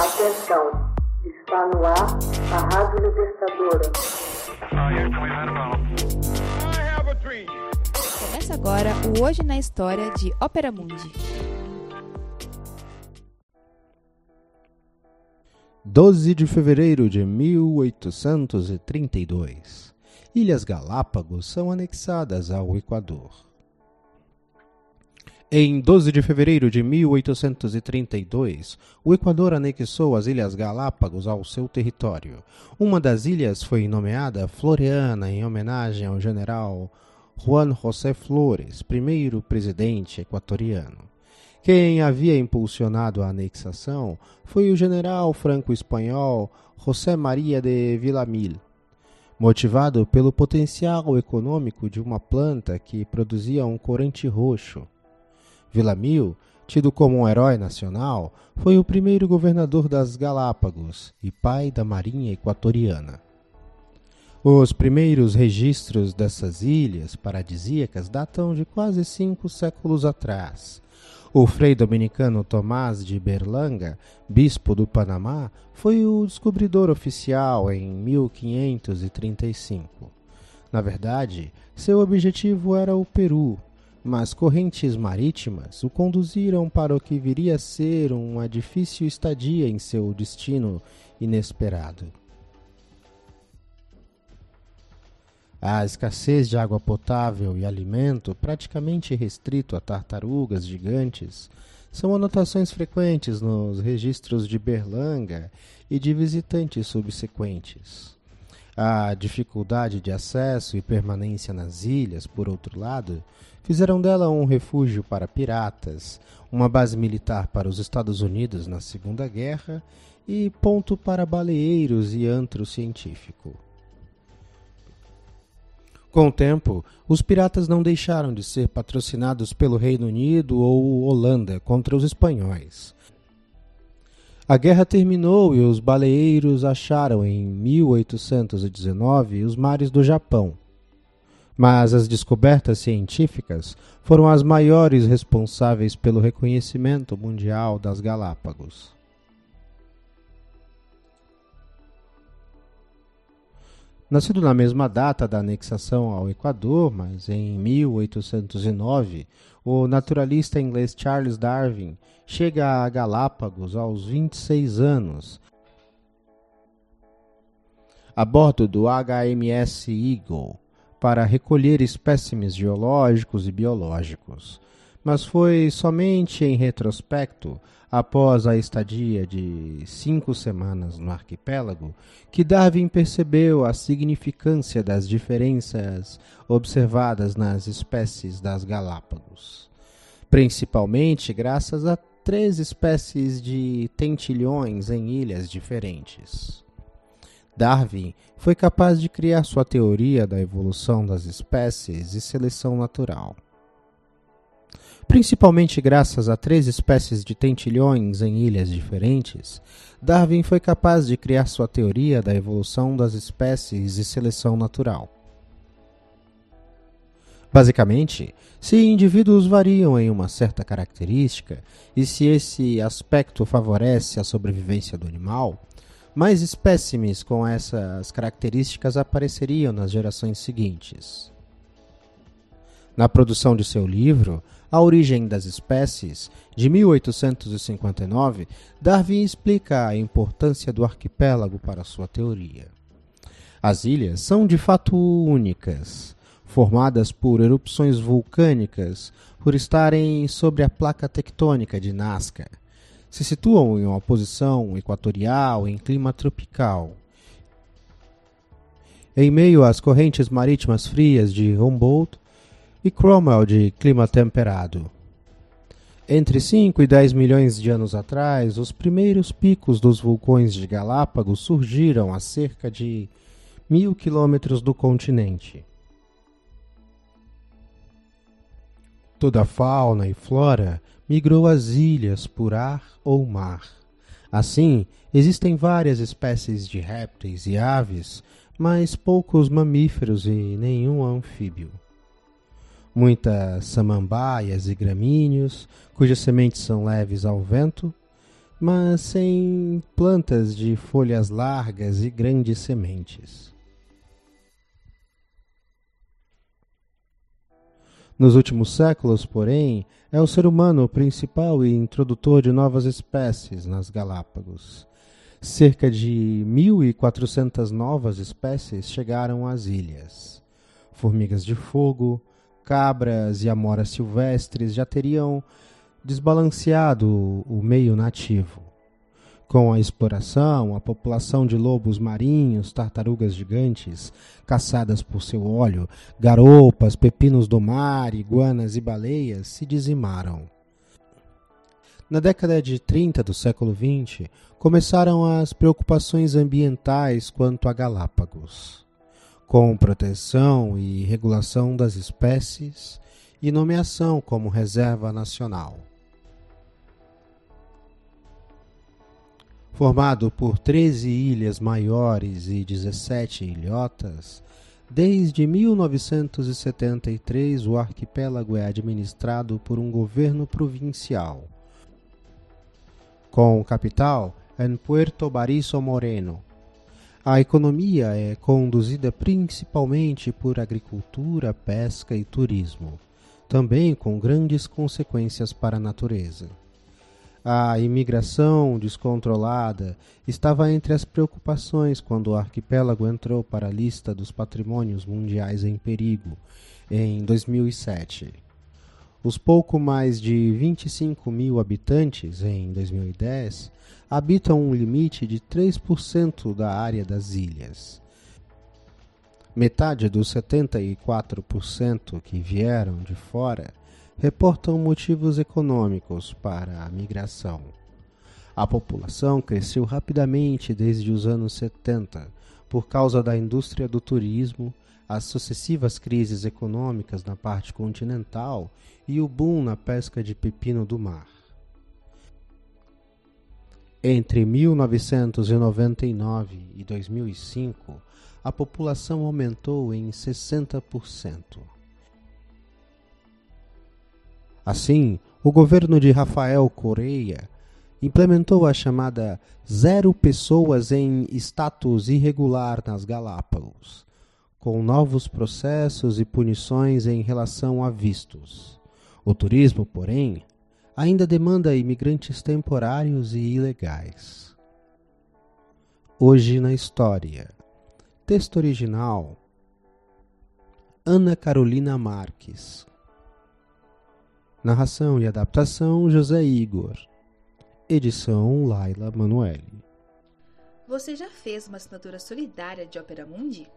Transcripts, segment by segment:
Atenção, está no ar a Rádio Libertadora. Começa agora o Hoje na História de Ópera Mundi. 12 de fevereiro de 1832. Ilhas Galápagos são anexadas ao Equador. Em 12 de fevereiro de 1832, o Equador anexou as Ilhas Galápagos ao seu território. Uma das ilhas foi nomeada Floreana em homenagem ao general Juan José Flores, primeiro presidente equatoriano. Quem havia impulsionado a anexação foi o general franco-espanhol José Maria de Villamil, motivado pelo potencial econômico de uma planta que produzia um corante roxo. Villamil, tido como um herói nacional, foi o primeiro governador das Galápagos e pai da Marinha Equatoriana. Os primeiros registros dessas ilhas paradisíacas datam de quase cinco séculos atrás. O frei dominicano Tomás de Berlanga, bispo do Panamá, foi o descobridor oficial em 1535. Na verdade, seu objetivo era o Peru, mas correntes marítimas o conduziram para o que viria a ser uma difícil estadia em seu destino inesperado. A escassez de água potável e alimento, praticamente restrito a tartarugas gigantes, são anotações frequentes nos registros de Berlanga e de visitantes subsequentes. A dificuldade de acesso e permanência nas ilhas, por outro lado, fizeram dela um refúgio para piratas, uma base militar para os Estados Unidos na Segunda Guerra e ponto para baleeiros e antro científico. Com o tempo, os piratas não deixaram de ser patrocinados pelo Reino Unido ou Holanda contra os espanhóis. A guerra terminou e os baleeiros acharam em 1819 os mares do Japão. Mas as descobertas científicas foram as maiores responsáveis pelo reconhecimento mundial das Galápagos. Nascido na mesma data da anexação ao Equador, mas em 1809, o naturalista inglês Charles Darwin chega a Galápagos aos 26 anos, a bordo do HMS Eagle, para recolher espécimes geológicos e biológicos. Mas foi somente em retrospecto, após a estadia de cinco semanas no arquipélago, que Darwin percebeu a significância das diferenças observadas nas espécies das Galápagos, principalmente graças a três espécies de tentilhões em ilhas diferentes. Darwin foi capaz de criar sua teoria da evolução das espécies e seleção natural. Principalmente graças a três espécies de tentilhões em ilhas diferentes, Darwin foi capaz de criar sua teoria da evolução das espécies e seleção natural. Basicamente, se indivíduos variam em uma certa característica e se esse aspecto favorece a sobrevivência do animal, mais espécimes com essas características apareceriam nas gerações seguintes. Na produção de seu livro, A Origem das Espécies, de 1859, Darwin explica a importância do arquipélago para sua teoria. As ilhas são de fato únicas, formadas por erupções vulcânicas, por estarem sobre a placa tectônica de Nazca se situam em uma posição equatorial em clima tropical. Em meio às correntes marítimas frias de Humboldt e Cromwell de clima temperado. Entre 5 e 10 milhões de anos atrás, os primeiros picos dos vulcões de Galápagos surgiram a cerca de mil quilômetros do continente. Toda a fauna e flora migrou às ilhas por ar ou mar. Assim, existem várias espécies de répteis e aves, mas poucos mamíferos e nenhum anfíbio. Muitas samambaias e gramíneos, cujas sementes são leves ao vento, mas sem plantas de folhas largas e grandes sementes. Nos últimos séculos, porém, é o ser humano o principal e introdutor de novas espécies nas Galápagos. Cerca de 1.400 novas espécies chegaram às ilhas. Formigas de fogo, cabras e amoras silvestres já teriam desbalanceado o meio nativo. Com a exploração, a população de lobos marinhos, tartarugas gigantes, caçadas por seu óleo, garopas, pepinos do mar, iguanas e baleias se dizimaram. Na década de 30 do século XX, começaram as preocupações ambientais quanto a Galápagos, com proteção e regulação das espécies e nomeação como reserva nacional. Formado por 13 ilhas maiores e 17 ilhotas, desde 1973 o arquipélago é administrado por um governo provincial, com capital em Puerto Bariso Moreno. A economia é conduzida principalmente por agricultura, pesca e turismo, também com grandes consequências para a natureza. A imigração descontrolada estava entre as preocupações quando o arquipélago entrou para a lista dos patrimônios mundiais em perigo em 2007. Os pouco mais de 25 mil habitantes em 2010 habitam um limite de 3% da área das ilhas. Metade dos 74% que vieram de fora reportam motivos econômicos para a migração. A população cresceu rapidamente desde os anos 70 por causa da indústria do turismo, as sucessivas crises econômicas na parte continental e o boom na pesca de pepino do mar. Entre 1999 e 2005, a população aumentou em 60%. Assim, o governo de Rafael Correia implementou a chamada Zero Pessoas em Status Irregular nas Galápagos, com novos processos e punições em relação a vistos. O turismo, porém, ainda demanda imigrantes temporários e ilegais. Hoje na História. Texto original: Ana Carolina Marques. Narração e adaptação José Igor. Edição Laila Manoeli. Você já fez uma assinatura solidária de Opera Mundi?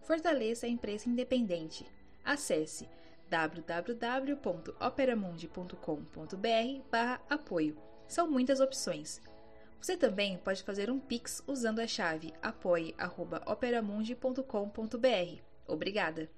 Fortaleça a imprensa independente. Acesse www.operamundi.com.br/apoio. São muitas opções. Você também pode fazer um Pix usando a chave apoie.operamundi.com.br. Obrigada!